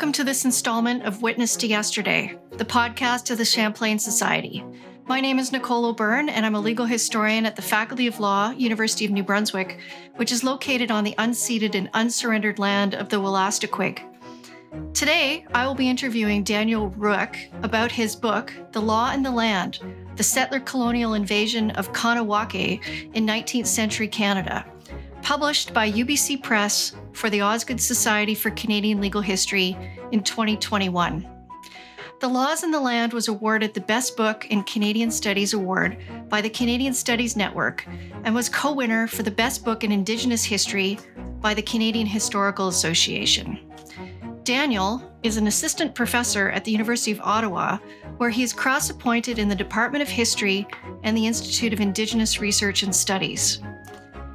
Welcome to this installment of Witness to Yesterday, the podcast of the Champlain Society. My name is Nicole O'Byrne, and I'm a legal historian at the Faculty of Law, University of New Brunswick, which is located on the unceded and unsurrendered land of the Wolastoqiyik. Today, I will be interviewing Daniel Rueck about his book, The Law and the Land The Settler Colonial Invasion of Kahnawake in 19th Century Canada, published by UBC Press for the Osgoode Society for Canadian Legal History in 2021. The Laws and the Land was awarded the Best Book in Canadian Studies Award by the Canadian Studies Network and was co winner for the Best Book in Indigenous History by the Canadian Historical Association. Daniel is an assistant professor at the University of Ottawa, where he is cross appointed in the Department of History and the Institute of Indigenous Research and Studies.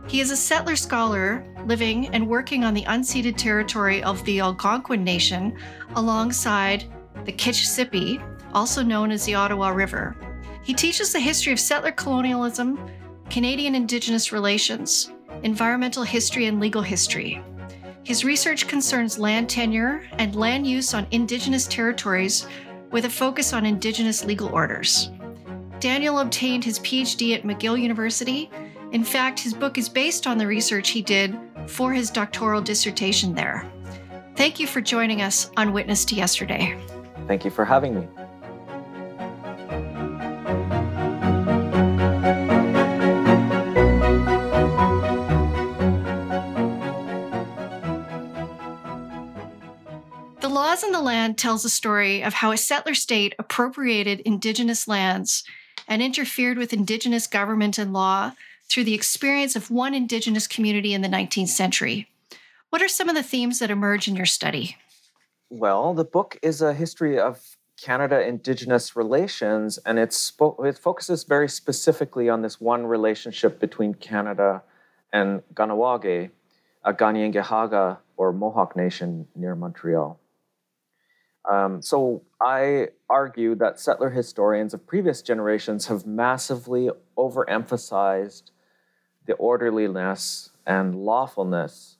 He is a settler scholar living and working on the unceded territory of the Algonquin Nation alongside the Kitchissippi, also known as the Ottawa River. He teaches the history of settler colonialism, Canadian Indigenous relations, environmental history, and legal history. His research concerns land tenure and land use on Indigenous territories with a focus on Indigenous legal orders. Daniel obtained his PhD at McGill University in fact, his book is based on the research he did for his doctoral dissertation there. Thank you for joining us on Witness to Yesterday. Thank you for having me. The Laws in the Land tells a story of how a settler state appropriated Indigenous lands and interfered with Indigenous government and law through the experience of one Indigenous community in the 19th century. What are some of the themes that emerge in your study? Well, the book is a history of Canada Indigenous relations, and it focuses very specifically on this one relationship between Canada and Kahnawake, a Kanien'kehá:ka or Mohawk nation near Montreal. Um, so I argue that settler historians of previous generations have massively overemphasized the orderliness and lawfulness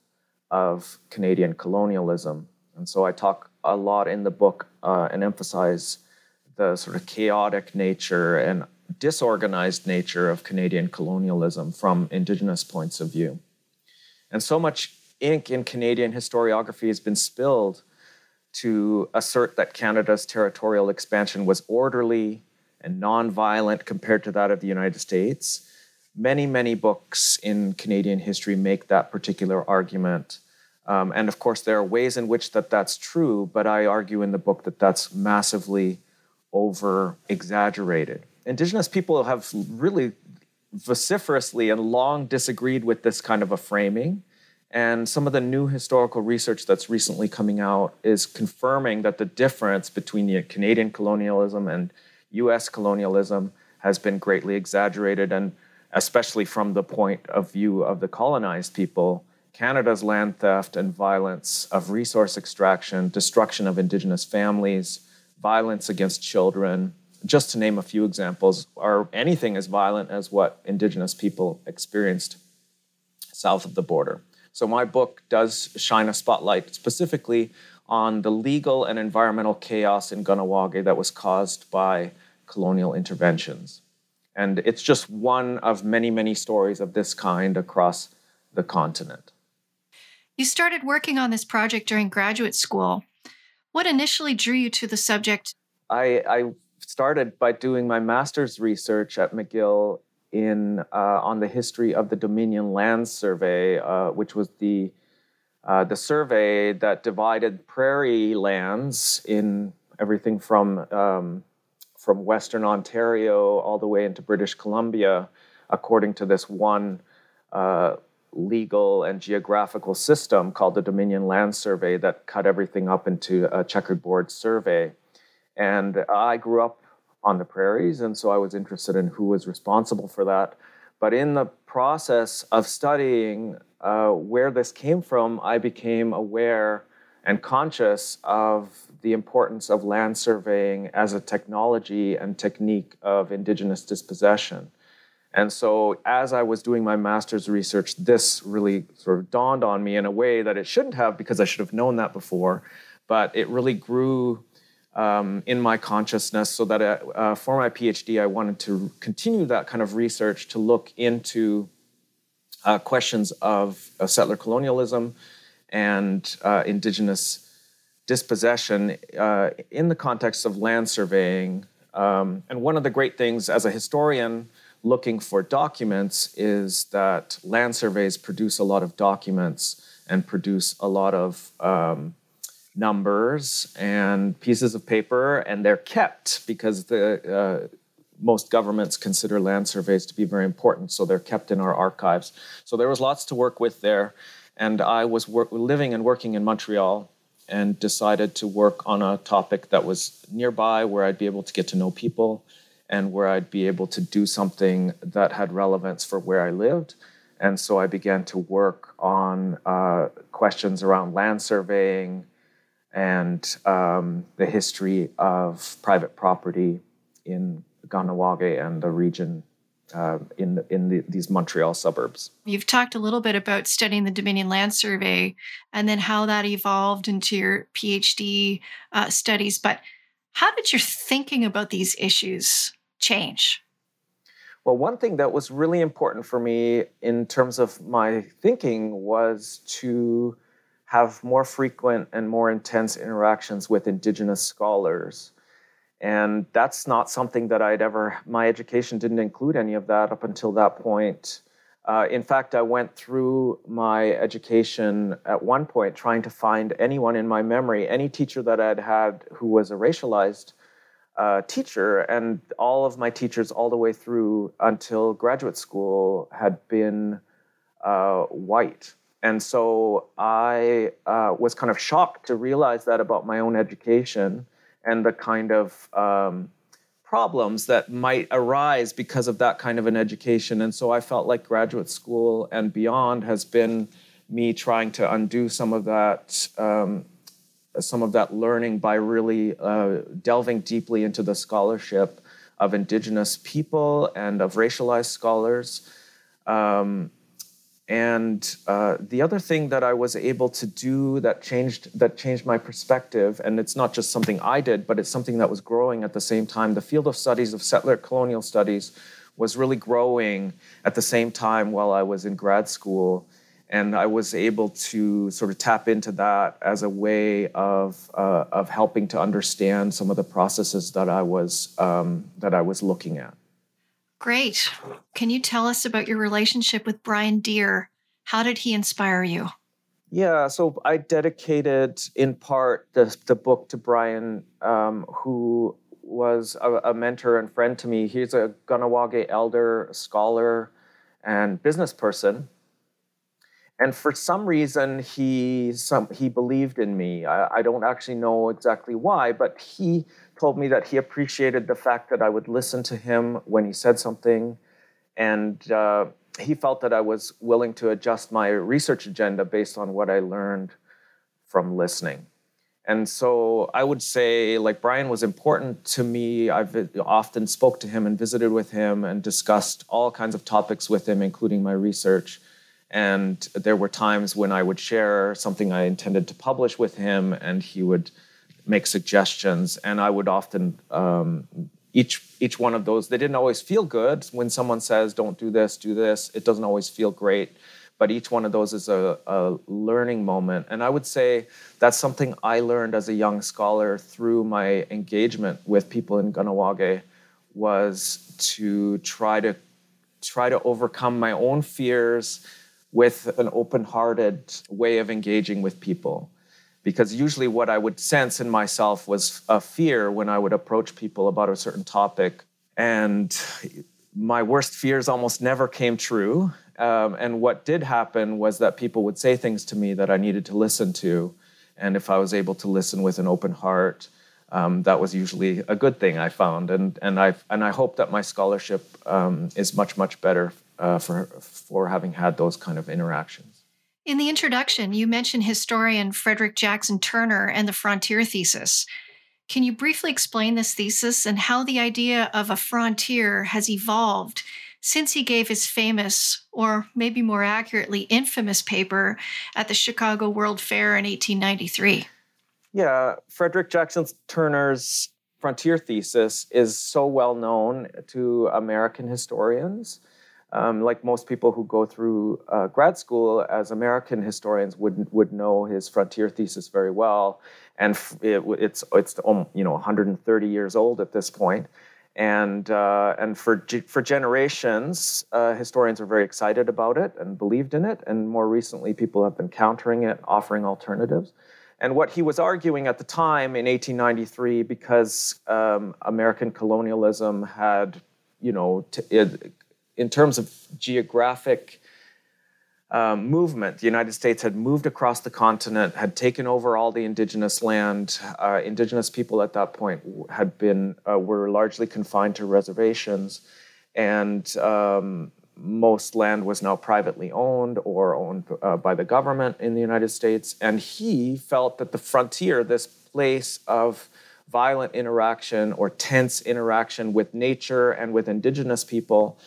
of Canadian colonialism. And so I talk a lot in the book uh, and emphasize the sort of chaotic nature and disorganized nature of Canadian colonialism from Indigenous points of view. And so much ink in Canadian historiography has been spilled to assert that Canada's territorial expansion was orderly and nonviolent compared to that of the United States many, many books in Canadian history make that particular argument. Um, and of course, there are ways in which that that's true, but I argue in the book that that's massively over exaggerated. Indigenous people have really vociferously and long disagreed with this kind of a framing. And some of the new historical research that's recently coming out is confirming that the difference between the Canadian colonialism and US colonialism has been greatly exaggerated. And especially from the point of view of the colonized people, Canada's land theft and violence of resource extraction, destruction of Indigenous families, violence against children, just to name a few examples, are anything as violent as what Indigenous people experienced south of the border. So, my book does shine a spotlight specifically on the legal and environmental chaos in Kahnawake that was caused by colonial interventions. And it's just one of many, many stories of this kind across the continent. You started working on this project during graduate school. What initially drew you to the subject? I, I started by doing my master's research at McGill in uh, on the history of the Dominion Land Survey, uh, which was the uh, the survey that divided prairie lands in everything from um, from Western Ontario all the way into British Columbia, according to this one uh, legal and geographical system called the Dominion Land Survey that cut everything up into a checkerboard survey. And I grew up on the prairies, and so I was interested in who was responsible for that. But in the process of studying uh, where this came from, I became aware and conscious of the importance of land surveying as a technology and technique of indigenous dispossession. And so, as I was doing my master's research, this really sort of dawned on me in a way that it shouldn't have because I should have known that before. but it really grew um, in my consciousness so that uh, uh, for my PhD, I wanted to continue that kind of research to look into uh, questions of, of, settler colonialism and uh, indigenous dispossession uh, in the context of land surveying. Um, and one of the great things as a historian looking for documents is that land surveys produce a lot of documents and produce a lot of um, numbers and pieces of paper, and they're kept because the uh, most governments consider land surveys to be very important, so they're kept in our archives. So there was lots to work with there, and I was work- living and working in Montreal and decided to work on a topic that was nearby where I'd be able to get to know people and where I'd be able to do something that had relevance for where I lived. And so I began to work on uh, questions around land surveying and um, the history of private property in Kahnawake and the region uh, in in the, these Montreal suburbs. You've talked a little bit about studying the Dominion Land Survey and then how that evolved into your PhD uh, studies. But how did your thinking about these issues change? Well, one thing that was really important for me in terms of my thinking was to have more frequent and more intense interactions with Indigenous scholars and that's not something that I'd ever, my education didn't include any of that up until that point. Uh, in fact, I went through my education at one point trying to find anyone in my memory, any teacher that I'd had who was a racialized uh, teacher, and all of my teachers, all the way through until graduate school, had been uh, white. And so I uh, was kind of shocked to realize that about my own education and the kind of um, problems that might arise because of that kind of an education. And so I felt like graduate school and beyond has been me trying to undo some of that. Um, some of that learning by really uh, delving deeply into the scholarship of indigenous people and of racialized scholars um, and uh, the other thing that I was able to do that changed that changed my perspective, and it's not just something I did, but it's something that was growing at the same time. The field of studies of settler colonial studies was really growing at the same time while I was in grad school, and I was able to sort of tap into that as a way of uh, of helping to understand some of the processes that I was um, that I was looking at. Great. Can you tell us about your relationship with Brian Deer? How did he inspire you? Yeah, so I dedicated in part the, the book to Brian, um, who was a, a, mentor and friend to me. He's a Kahnawake elder, scholar, and business person. And for some reason, he some he believed in me. I, I don't actually know exactly why, but he told me that he appreciated the fact that I would listen to him when he said something, and uh, he felt that I was willing to adjust my research agenda based on what I learned from listening. And so I would say, like, Brian was important to me. I've often spoke to him and visited with him and discussed all kinds of topics with him, including my research. And there were times when I would share something I intended to publish with him, and he would make suggestions, and I would often um, each each one of those. They didn't always feel good when someone says, "Don't do this, do this." It doesn't always feel great, but each one of those is a, a learning moment. And I would say that's something I learned as a young scholar through my engagement with people in Kahnawake was to try to try to overcome my own fears with an open-hearted way of engaging with people because usually what I would sense in myself was a fear when I would approach people about a certain topic. And my worst fears almost never came true. Um, and what did happen was that people would say things to me that I needed to listen to. And if I was able to listen with an open heart, um, that was usually a good thing I found. And, and, I, and I hope that my scholarship um, is much, much better uh, for, for having had those kind of interactions. In the introduction, you mentioned historian Frederick Jackson Turner and the frontier thesis. Can you briefly explain this thesis and how the idea of a frontier has evolved since he gave his famous, or maybe more accurately, infamous paper at the Chicago World Fair in 1893? Yeah, Frederick Jackson Turner's frontier thesis is so well known to American historians. Um, like most people who go through uh, grad school as American historians would would know his frontier thesis very well, and it, it's it's um, you know 130 years old at this point, and uh, and for for generations, uh, historians are very excited about it and believed in it, and more recently, people have been countering it, offering alternatives. And what he was arguing at the time in 1893, because um, American colonialism had, you know, t- it, in terms of geographic um, movement, the United States had moved across the continent, had taken over all the indigenous land. Uh, indigenous people at that point had been uh, were largely confined to reservations, and um, most land was now privately owned or owned uh, by the government in the United States. And he felt that the frontier, this place of violent interaction or tense interaction with nature and with indigenous people,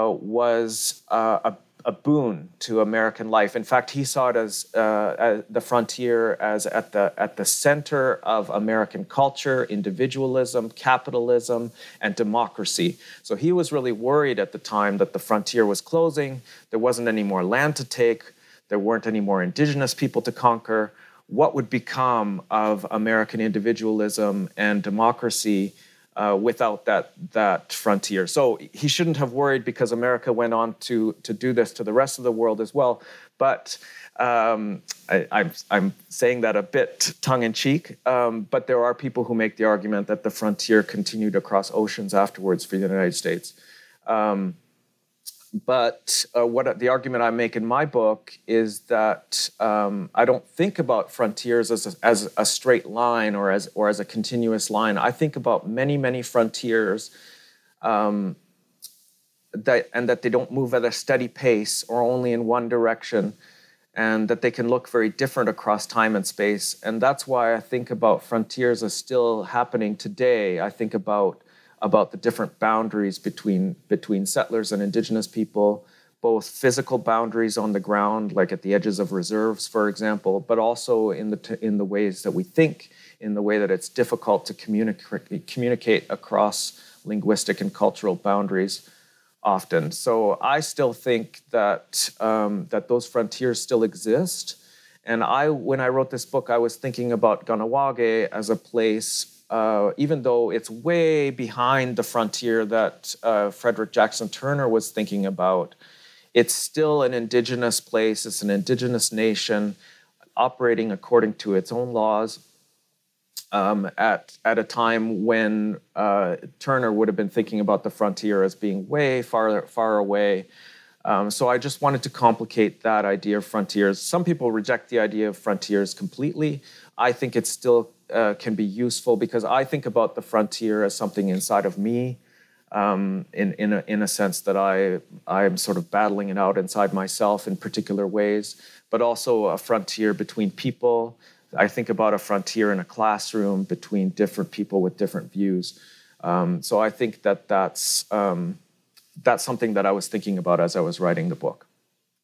was uh, a a boon to American life. In fact, he saw it as, uh, as, the frontier as at the at the center of American culture, individualism, capitalism, and democracy. So he was really worried at the time that the frontier was closing. There wasn't any more land to take. There weren't any more indigenous people to conquer. What would become of American individualism and democracy? Uh, without that that frontier. So he shouldn't have worried because America went on to to do this to the rest of the world as well. But um, I, I'm, I'm saying that a bit tongue in cheek, um, but there are people who make the argument that the frontier continued across oceans afterwards for the United States. Um, but uh, what the argument I make in my book is that um, I don't think about frontiers as a, as a straight line or as or as a continuous line. I think about many many frontiers, um, that and that they don't move at a steady pace or only in one direction, and that they can look very different across time and space. And that's why I think about frontiers as still happening today. I think about about the different boundaries between between settlers and indigenous people both physical boundaries on the ground like at the edges of reserves for example but also in the t- in the ways that we think in the way that it's difficult to communicate communicate across linguistic and cultural boundaries often. So i still think that um, that those frontiers still exist. And i when i wrote this book i was thinking about Kahnawake as a place uh, even though it's way behind the frontier that uh, Frederick Jackson Turner was thinking about, it's still an indigenous place, it's an indigenous nation operating according to its own laws. Um, at, at a time when uh, Turner would have been thinking about the frontier as being way far, far away. Um, so I just wanted to complicate that idea of frontiers. Some people reject the idea of frontiers completely. I think it's still uh, can be useful because I think about the frontier as something inside of me, um, in in a, in a sense that I I'm sort of battling it out inside myself in particular ways, but also a frontier between people. I think about a frontier in a classroom between different people with different views. Um, so I think that that's um, that's something that I was thinking about as I was writing the book.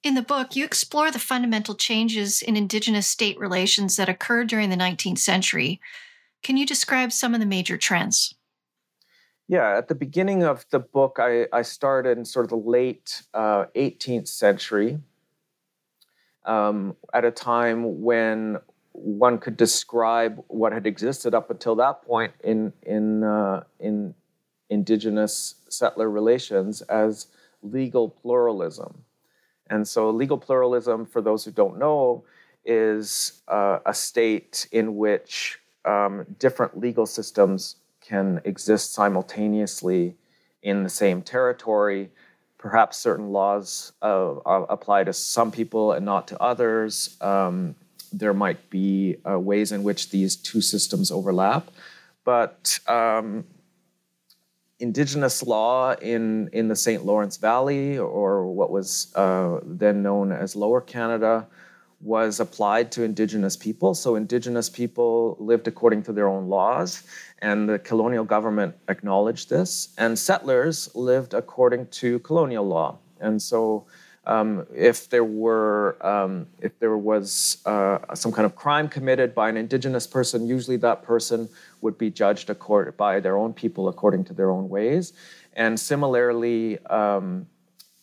In the book, you explore the fundamental changes in Indigenous state relations that occurred during the 19th century. Can you describe some of the major trends? Yeah, at the beginning of the book, I, I started in sort of the late uh, 18th century, um, at a time when one could describe what had existed up until that point in in uh, in indigenous settler relations as legal pluralism. And so, legal pluralism, for those who don't know, is uh, a state in which um, different legal systems can exist simultaneously in the same territory. Perhaps certain laws uh, apply to some people and not to others. Um, there might be uh, ways in which these two systems overlap. But um, indigenous law in, in the St. Lawrence Valley, or what was uh, then known as Lower Canada, was applied to indigenous people. So, indigenous people lived according to their own laws, and the colonial government acknowledged this. And settlers lived according to colonial law. And so, Um, if there were um, if there was uh, some kind of crime committed by an indigenous person, usually that person would be judged accord- by their own people according to their own ways. And similarly, um,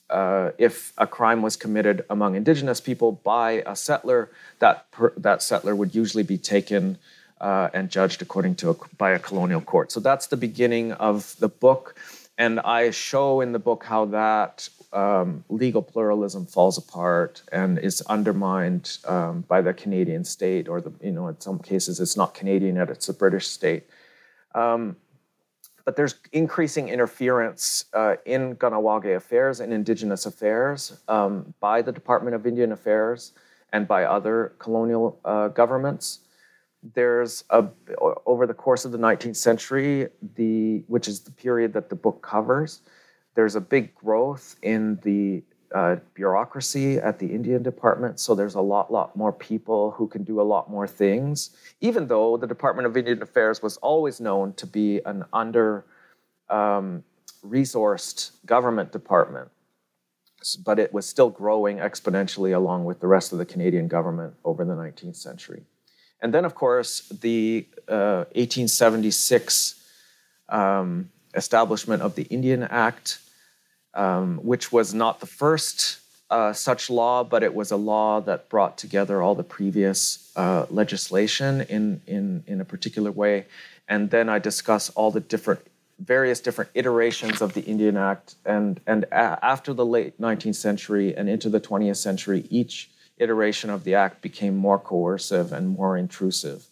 uh, if a crime was committed among indigenous people by a settler, that per- that settler would usually be taken uh, and judged according to a, by a colonial court. So that's the beginning of the book, and I show in the book how that um, legal pluralism falls apart and is undermined um, by the Canadian state, or the you know in some cases it's not Canadian yet; it's a British state. Um, but there's increasing interference uh, in Kahnawake affairs and Indigenous affairs um, by the Department of Indian Affairs and by other colonial uh, governments. There's a over the course of the 19th century, the which is the period that the book covers. There's a big growth in the uh, bureaucracy at the Indian Department. So there's a lot, lot more people who can do a lot more things, even though the Department of Indian Affairs was always known to be an under um, resourced government department. But it was still growing exponentially along with the rest of the Canadian government over the 19th century. And then, of course, the uh, 1876 um, establishment of the Indian Act um, which was not the first uh, such law, but it was a law that brought together all the previous uh, legislation in, in, in a particular way. And then I discuss all the different, various different iterations of the Indian Act. And, and a- after the late 19th century and into the 20th century, each iteration of the Act became more coercive and more intrusive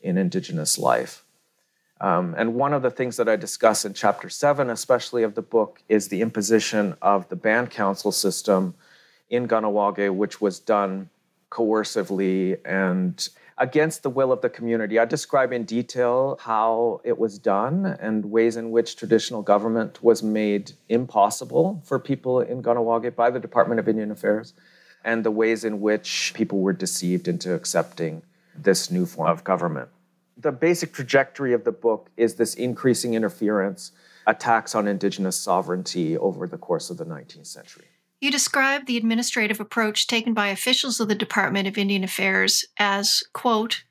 in Indigenous life. Um, and one of the things that I discuss in chapter seven, especially of the book, is the imposition of the band council system in Kahnawake, which was done coercively and against the will of the community. I describe in detail how it was done and ways in which traditional government was made impossible for people in Kahnawake by the Department of Indian Affairs, and the ways in which people were deceived into accepting this new form of government the basic trajectory of the book is this increasing interference, attacks on indigenous sovereignty over the course of the 19th century. You describe the administrative approach taken by officials of the Department of Indian Affairs as, quote,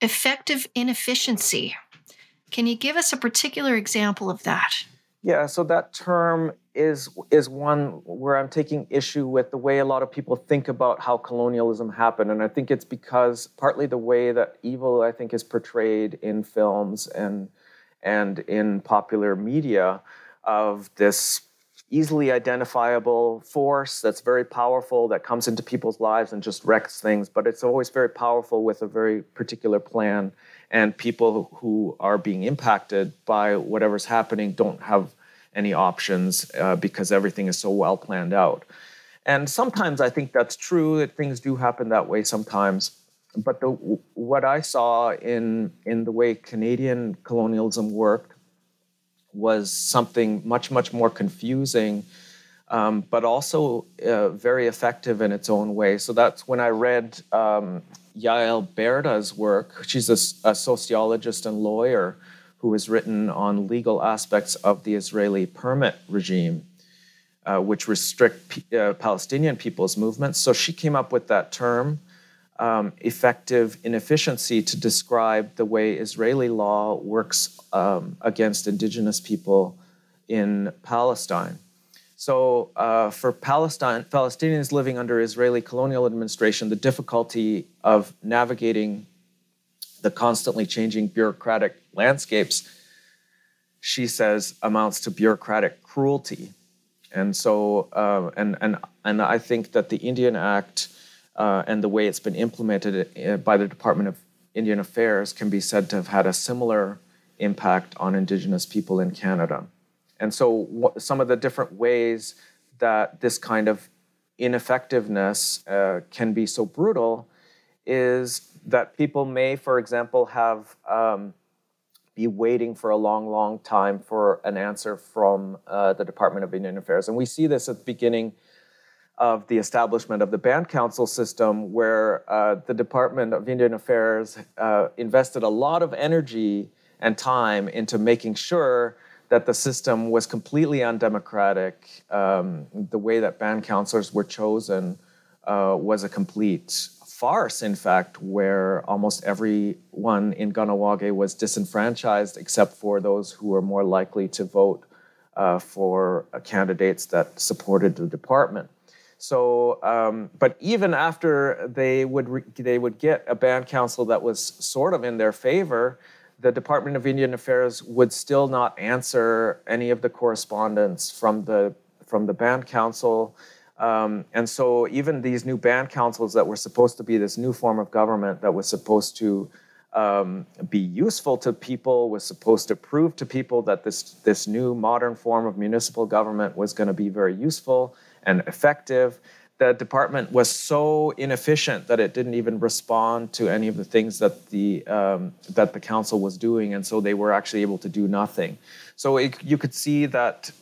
effective inefficiency. Can you give us a particular example of that? Yeah, so that term is is one where I'm taking issue with the way a lot of people think about how colonialism happened, and I think it's because partly the way that evil I think is portrayed in films and and in popular media of this easily identifiable force that's very powerful that comes into people's lives and just wrecks things. But it's always very powerful with a very particular plan. And people who are being impacted by whatever's happening don't have any options uh, because everything is so well planned out. And sometimes I think that's true that things do happen that way sometimes. But the, what I saw in in the way Canadian colonialism worked was something much much more confusing, um, but also uh, very effective in its own way. So that's when I read um, Yael Berda's work. She's a, a sociologist and lawyer who has written on legal aspects of the Israeli permit regime, uh, which restrict P- uh, Palestinian people's movements. So she came up with that term, um, effective inefficiency, to describe the way Israeli law works um, against indigenous people in Palestine. So, uh, for Palestine, Palestinians living under Israeli colonial administration, the difficulty of navigating the constantly changing bureaucratic landscapes, she says, amounts to bureaucratic cruelty. And so, uh, and, and, and I think that the Indian Act uh, and the way it's been implemented uh, by the Department of Indian Affairs can be said to have had a similar impact on Indigenous people in Canada. And so, what, some of the different ways that this kind of ineffectiveness uh, can be so brutal is that people may, for example, have um, be waiting for a long, long time for an answer from uh, the Department of Indian Affairs. And we see this at the beginning of the establishment of the band council system, where uh, the Department of Indian Affairs uh, invested a lot of energy and time into making sure that the system was completely undemocratic. Um, the way that band councillors were chosen uh, was a complete farce, in fact, where almost everyone in Kahnawake was disenfranchised except for those who were more likely to vote uh, for uh, candidates that supported the department. So, um, but even after they would re- they would get a band council that was sort of in their favor, the Department of Indian Affairs would still not answer any of the correspondence from the from the band council. Um, and so even these new band councils that were supposed to be this new form of government that was supposed to um, be useful to people, was supposed to prove to people that this this new modern form of municipal government was going to be very useful and effective. The department was so inefficient that it didn't even respond to any of the things that the um, that the council was doing, and so they were actually able to do nothing. So it, you could see that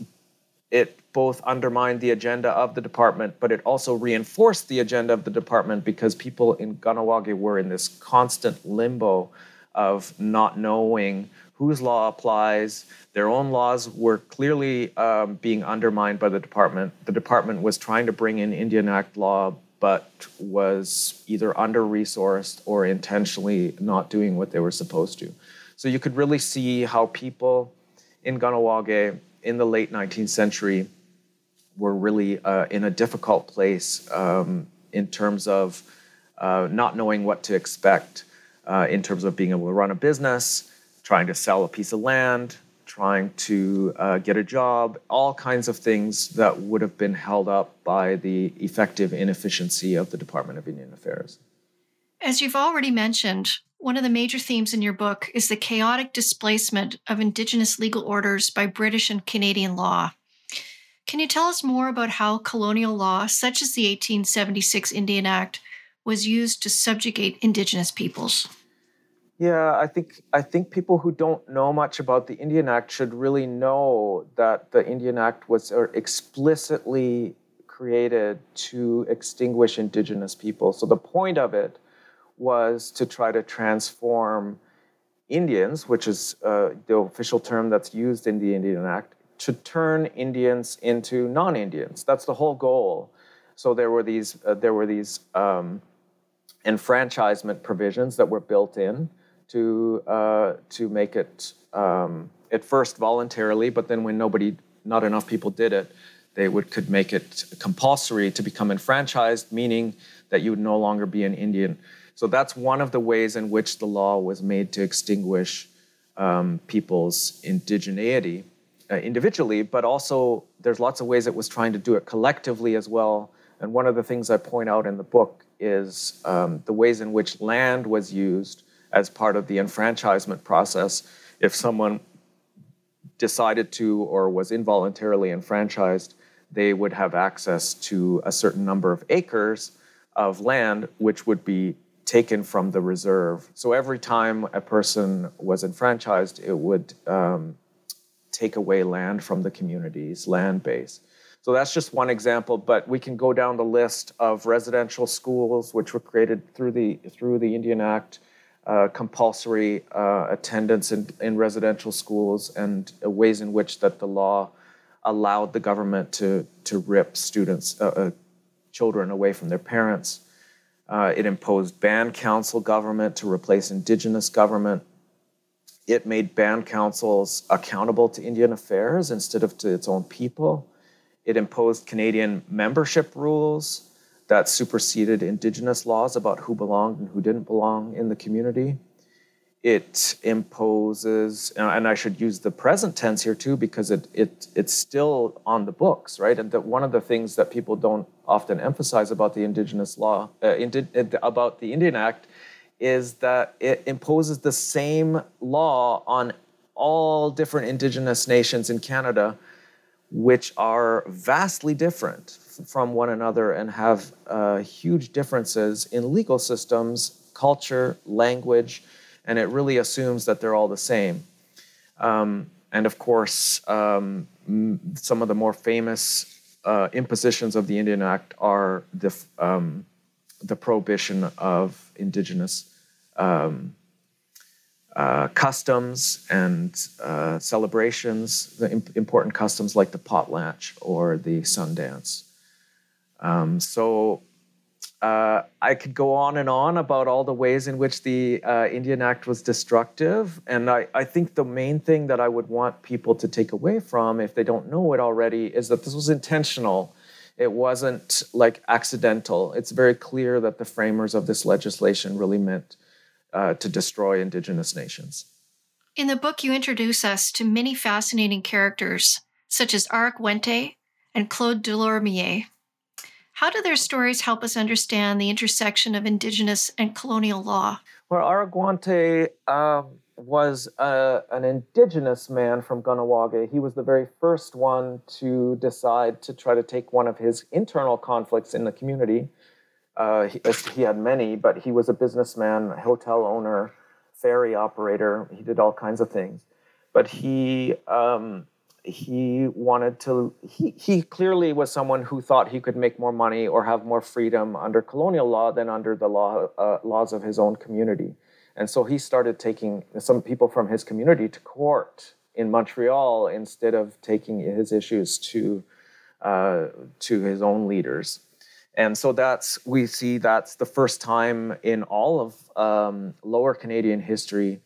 it both undermined the agenda of the department, but it also reinforced the agenda of the department because people in Kahnawake were in this constant limbo of not knowing whose law applies. Their own laws were clearly um, being undermined by the department. The department was trying to bring in Indian Act law, but was either under resourced or intentionally not doing what they were supposed to. So you could really see how people in Kahnawake in the late 19th century were really uh, in a difficult place um, in terms of uh, not knowing what to expect, uh, in terms of being able to run a business, trying to sell a piece of land, trying to uh, get a job, all kinds of things that would have been held up by the effective inefficiency of the Department of Indian Affairs. As you've already mentioned, one of the major themes in your book is the chaotic displacement of Indigenous legal orders by British and Canadian law. Can you tell us more about how colonial law, such as the 1876 Indian Act, was used to subjugate Indigenous peoples? Yeah, I think I think people who don't know much about the Indian Act should really know that the Indian Act was explicitly created to extinguish Indigenous people. So the point of it was to try to transform Indians, which is uh, the official term that's used in the Indian Act, to turn Indians into non-Indians. That's the whole goal. So there were these uh, there were these um, enfranchisement provisions that were built in to uh, to make it um, at first voluntarily, but then when nobody, not enough people did it, they would could make it compulsory to become enfranchised, meaning that you would no longer be an Indian. So that's one of the ways in which the law was made to extinguish um, people's indigeneity uh, individually, but also there's lots of ways it was trying to do it collectively as well. And one of the things I point out in the book is um, the ways in which land was used as part of the enfranchisement process. If someone decided to or was involuntarily enfranchised, they would have access to a certain number of acres of land, which would be taken from the reserve. So every time a person was enfranchised, it would um, take away land from the community's land base. So that's just one example, but we can go down the list of residential schools which were created through the through the Indian Act, uh, compulsory uh, attendance in, in residential schools, and ways in which that the law allowed the government to to rip students, uh, uh children away from their parents. Uh, it imposed band council government to replace indigenous government. It made band councils accountable to Indian affairs instead of to its own people. It imposed Canadian membership rules that superseded indigenous laws about who belonged and who didn't belong in the community it imposes and i should use the present tense here too because it, it it's still on the books right? And that one of the things that people don't often emphasize about the indigenous law uh, indi- about the indian act is that it imposes the same law on all different indigenous nations in canada which are vastly different from one another and have uh, huge differences in legal systems culture language and it really assumes that they're all the same. Um, and of course, um, some of the more famous uh, impositions of the Indian Act are the, um, the prohibition of indigenous um, uh, customs and uh, celebrations, the imp- important customs like the potlatch or the Sundance. Um, so uh, I could go on and on about all the ways in which the uh, Indian Act was destructive. And I, I think the main thing that I would want people to take away from, if they don't know it already, is that this was intentional. It wasn't like accidental. It's very clear that the framers of this legislation really meant uh, to destroy indigenous nations. In the book, you introduce us to many fascinating characters, such as Arak Wente and Claude Delormier. How do their stories help us understand the intersection of Indigenous and colonial law? Well, Arak Wente um, was uh, an Indigenous man from Kahnawake. He was the very first one to decide to try to take one of his internal conflicts in the community uh, he, he, had many, but he was a businessman, hotel owner, ferry operator. He did all kinds of things. But he um, he wanted to. He he clearly was someone who thought he could make more money or have more freedom under colonial law than under the law uh, laws of his own community. And so he started taking some people from his community to court in Montreal instead of taking his issues to uh, to his own leaders and so that's we see that's the first time in all of um, lower canadian history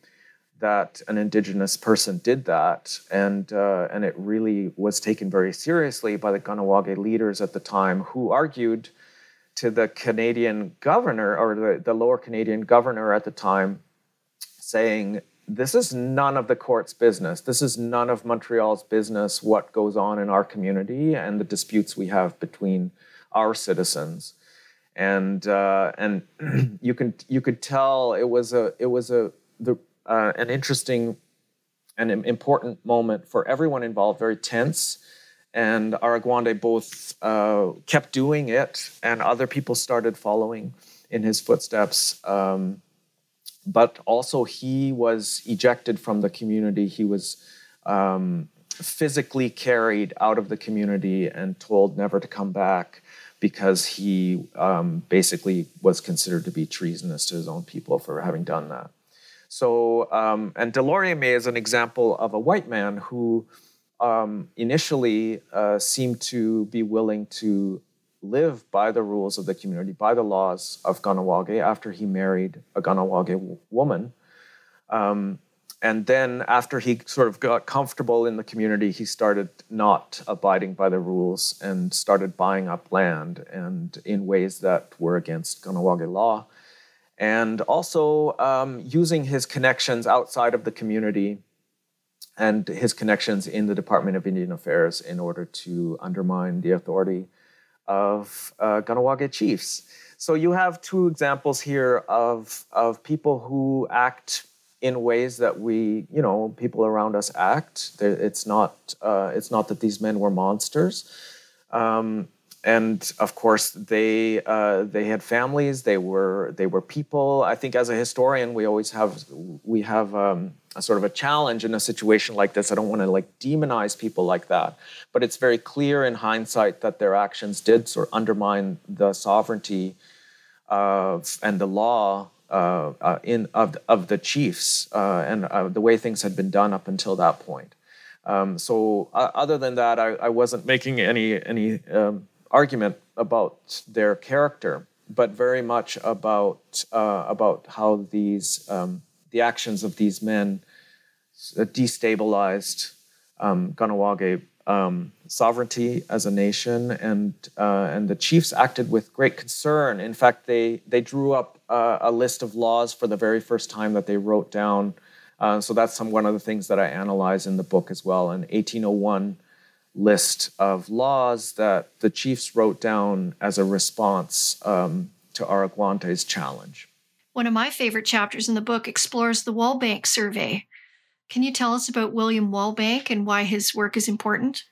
that an indigenous person did that and uh, and it really was taken very seriously by the Kahnawake leaders at the time who argued to the Canadian governor or the, the lower Canadian governor at the time saying this is none of the court's business. This is none of Montreal's business what goes on in our community and the disputes we have between our citizens, and uh, and you can you could tell it was a it was a the uh, an interesting and important moment for everyone involved. Very tense, and Arak Wente both uh, kept doing it, and other people started following in his footsteps. Um, but also, he was ejected from the community. He was um, physically carried out of the community and told never to come back because he um, basically was considered to be treasonous to his own people for having done that. So, um, and Delormier is an example of a white man who um, initially uh, seemed to be willing to live by the rules of the community, by the laws of Kahnawake after he married a Kahnawake woman. Um, and then after he sort of got comfortable in the community he started not abiding by the rules and started buying up land and in ways that were against Kahnawake law and also um, using his connections outside of the community and his connections in the Department of Indian Affairs in order to undermine the authority of uh, chiefs. So you have two examples here of, of people who act in ways that we, you know, people around us act. It's not, uh, it's not that these men were monsters. Um, and of course, they uh, they had families. They were they were people. I think as a historian, we always have we have um, a sort of a challenge in a situation like this. I don't want to like demonize people like that, but it's very clear in hindsight that their actions did sort of undermine the sovereignty of and the law uh, uh, in of of the chiefs uh, and the way things had been done up until that point. Um, so other than that, I, I, wasn't making any any um, argument about their character, but very much about about how these um, the actions of these men destabilized um, Kahnawake um, sovereignty as a nation, and uh, and the chiefs acted with great concern. In fact, they they drew up uh, a list of laws for the very first time that they wrote down. Uh, so that's some one of the things that I analyze in the book as well. In 1801 list of laws that the chiefs wrote down as a response um, to Arak Wente's challenge. One of my favorite chapters in the book explores the Walbank survey, can you tell us about William Walbank and why his work is important?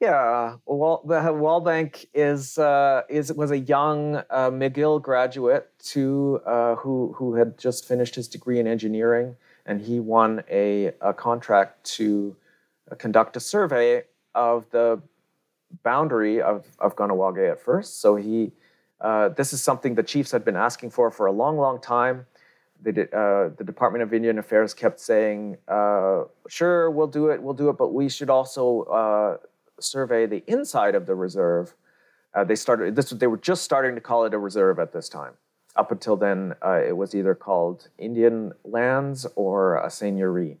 Yeah, well, Walbank is uh, is was a young uh, McGill graduate to uh, who who had just finished his degree in engineering, and he won a, a contract to uh, conduct a survey of the boundary of of Kahnawake at first. So he uh, this is something the chiefs had been asking for for a long, long time did, uh, the Department of Indian Affairs kept saying, uh, "Sure, we'll do it, we'll do it, but we should also uh, survey the inside of the reserve." Uh, they started this; they were just starting to call it a reserve at this time. Up until then, uh, it was either called Indian lands or a seigneurie.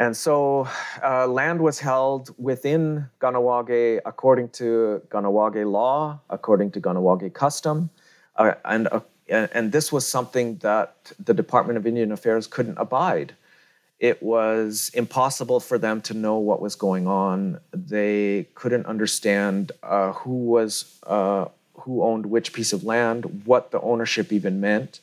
And so, uh, land was held within Kahnawake according to Kahnawake law, according to Kahnawake custom, and and this was something that the Department of Indian Affairs couldn't abide. It was impossible for them to know what was going on. They couldn't understand uh, who was uh, who owned which piece of land, what the ownership even meant,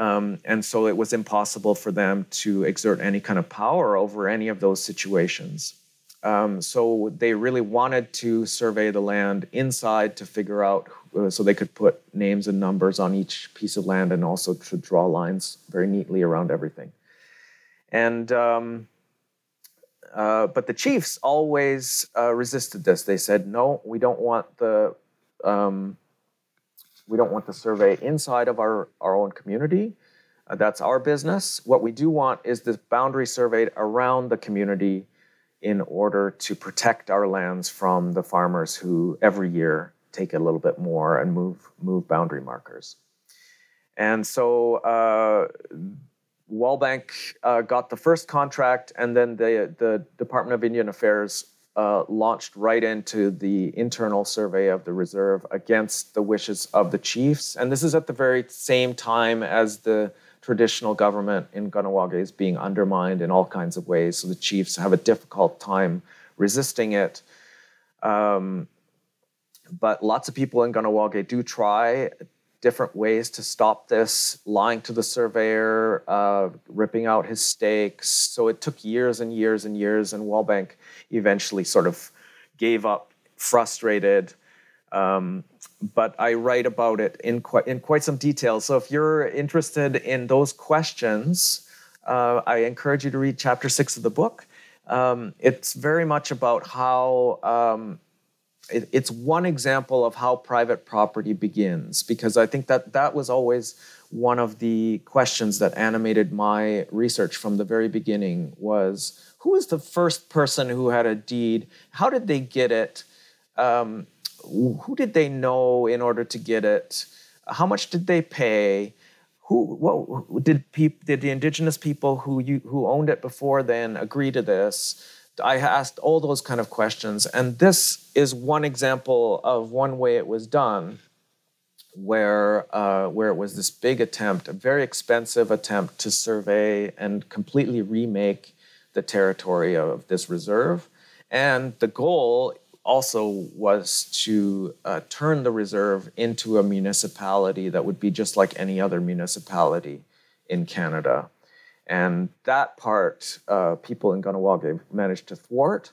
um, and so it was impossible for them to exert any kind of power over any of those situations. Um, so they really wanted to survey the land inside to figure out uh, so they could put names and numbers on each piece of land and also to draw lines very neatly around everything. And um, uh, but the chiefs always uh, resisted this. They said, "No, we don't want the um, we don't want the survey inside of our our own community. Uh, that's our business. What we do want is the boundary surveyed around the community." in order to protect our lands from the farmers who every year take a little bit more and move move boundary markers. And so uh, Walbank uh, got the first contract, and then the the Department of Indian Affairs uh, launched right into the internal survey of the reserve against the wishes of the chiefs. And this is at the very same time as the traditional government in Kahnawake is being undermined in all kinds of ways. So the chiefs have a difficult time resisting it. Um, but lots of people in Kahnawake do try different ways to stop this, lying to the surveyor, uh, ripping out his stakes. So it took years and years and years, and Walbank eventually sort of gave up, frustrated. Um, but I write about it in quite in quite some detail. So if you're interested in those questions, uh, I encourage you to read chapter six of the book. Um, it's very much about how um, it, it's one example of how private property begins, because I think that that was always one of the questions that animated my research from the very beginning was who was the first person who had a deed? How did they get it? Um, who did they know in order to get it? How much did they pay? Who what did peop, did the indigenous people who you, who owned it before then agree to this? I asked all those kind of questions, and this is one example of one way it was done, where uh, where it was this big attempt, a very expensive attempt to survey and completely remake the territory of this reserve, and the goal also was to uh, turn the reserve into a municipality that would be just like any other municipality in Canada. And that part, uh, people in Kahnawake managed to thwart,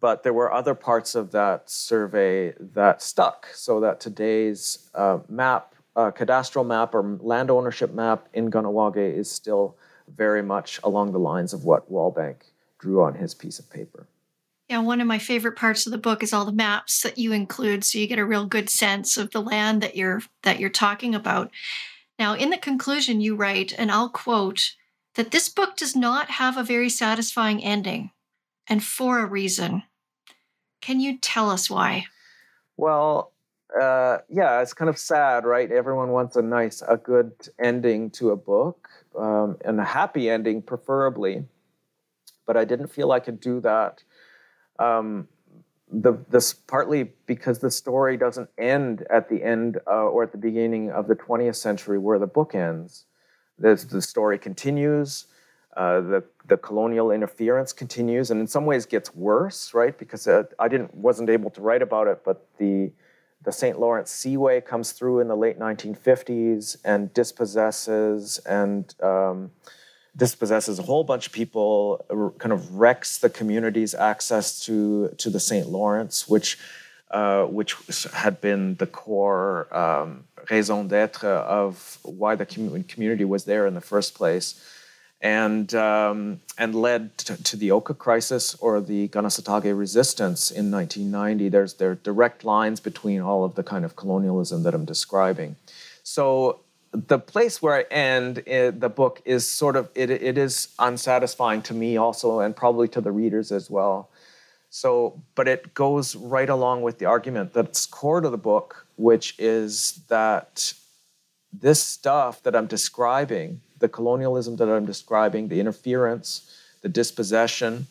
but there were other parts of that survey that stuck, so that today's uh, map, uh, cadastral map or land ownership map in Kahnawake is still very much along the lines of what Walbank drew on his piece of paper. Yeah, one of my favorite parts of the book is all the maps that you include so you get a real good sense of the land that you're that you're talking about. Now, in the conclusion you write, and I'll quote, that this book does not have a very satisfying ending, and for a reason. Can you tell us why? Well, uh, yeah, it's kind of sad, right? Everyone wants a nice, a good ending to a book, um, and a happy ending, preferably. But I didn't feel I could do that um, the this partly because the story doesn't end at the end uh, or at the beginning of the 20th century where the book ends. The story continues. Uh, the the colonial interference continues, and in some ways gets worse, right? Because uh, I didn't wasn't able to write about it, but the the St. Lawrence Seaway comes through in the late 1950s and dispossesses and um, dispossesses a whole bunch of people, kind of wrecks the community's access to to the St. Lawrence, which uh, which had been the core um, raison d'être of why the community was there in the first place, and um, and led to, to, the Oka crisis or the Kanesatake resistance in 1990. There's there are direct lines between all of the kind of colonialism that I'm describing. So the place where I end the book is sort of it, it is unsatisfying to me also, and probably to the readers as well. So, but it goes right along with the argument that's core to the book, which is that this stuff that I'm describing, the colonialism that I'm describing, the interference, the dispossession,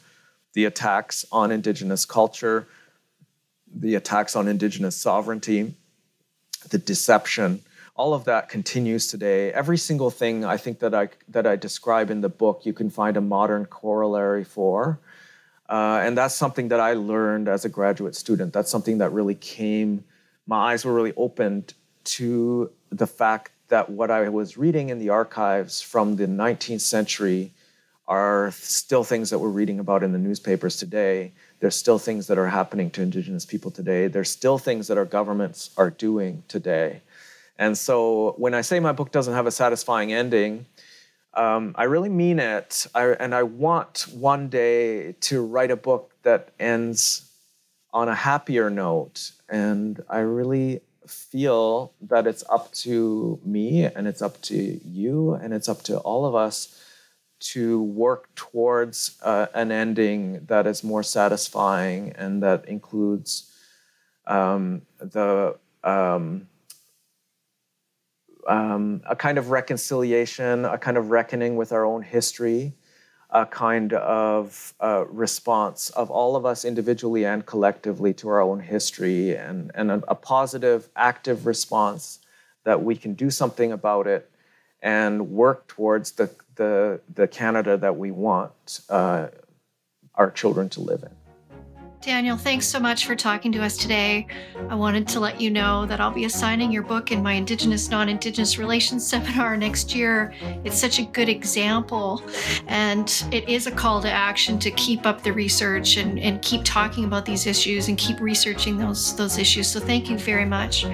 the attacks on indigenous culture, the attacks on indigenous sovereignty, the deception, all of that continues today. Every single thing I think that I that I describe in the book, you can find a modern corollary for. Uh, and that's something that I learned as a graduate student. That's something that really came, my eyes were really opened to the fact that what I was reading in the archives from the 19th century are still things that we're reading about in the newspapers today. There's still things that are happening to Indigenous people today. There's still things that our governments are doing today. And so when I say my book doesn't have a satisfying ending, um, I really mean it. I, and I want one day to write a book that ends on a happier note. And I really feel that it's up to me and it's up to you and it's up to all of us to work towards uh, an ending that is more satisfying and that includes um, the um, um, a kind of reconciliation, a kind of reckoning with our own history, a kind of uh, response of all of us individually and collectively to our own history, and, and a, a, positive, active response that we can do something about it and work towards the, the, the Canada that we want uh, our children to live in. Daniel, thanks so much for talking to us today. I wanted to let you know that I'll be assigning your book in my Indigenous non Indigenous Relations seminar next year. It's such a good example, and it is a call to action to keep up the research and, and keep talking about these issues and keep researching those, those issues. So, thank you very much.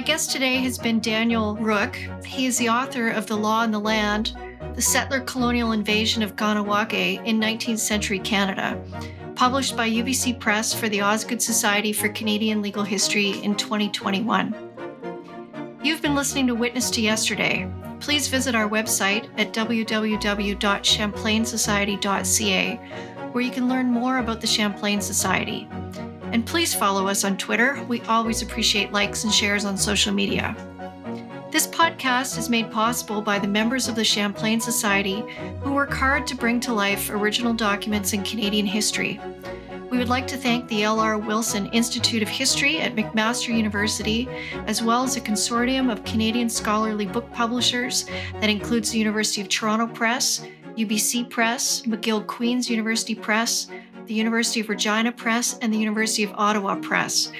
My guest today has been Daniel Rück. He is the author of The Law and the Land, The Settler Colonial Invasion of Kahnawake in 19th Century Canada, published by UBC Press for the Osgoode Society for Canadian Legal History in 2021. You've been listening to Witness to Yesterday. Please visit our website at www.champlainsociety.ca, where you can learn more about the Champlain Society. And please follow us on Twitter. We always appreciate likes and shares on social media. This podcast is made possible by the members of the Champlain Society who work hard to bring to life original documents in Canadian history. We would like to thank the L.R. Wilson Institute of History at McMaster University, as well as a consortium of Canadian scholarly book publishers that includes the University of Toronto Press, UBC Press, McGill Queen's University Press, the University of Regina Press, and the University of Ottawa Press.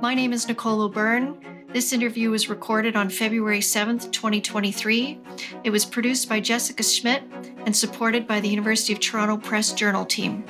My name is Nicole O'Byrne. This interview was recorded on February 7th, 2023. It was produced by Jessica Schmidt and supported by the University of Toronto Press Journal team.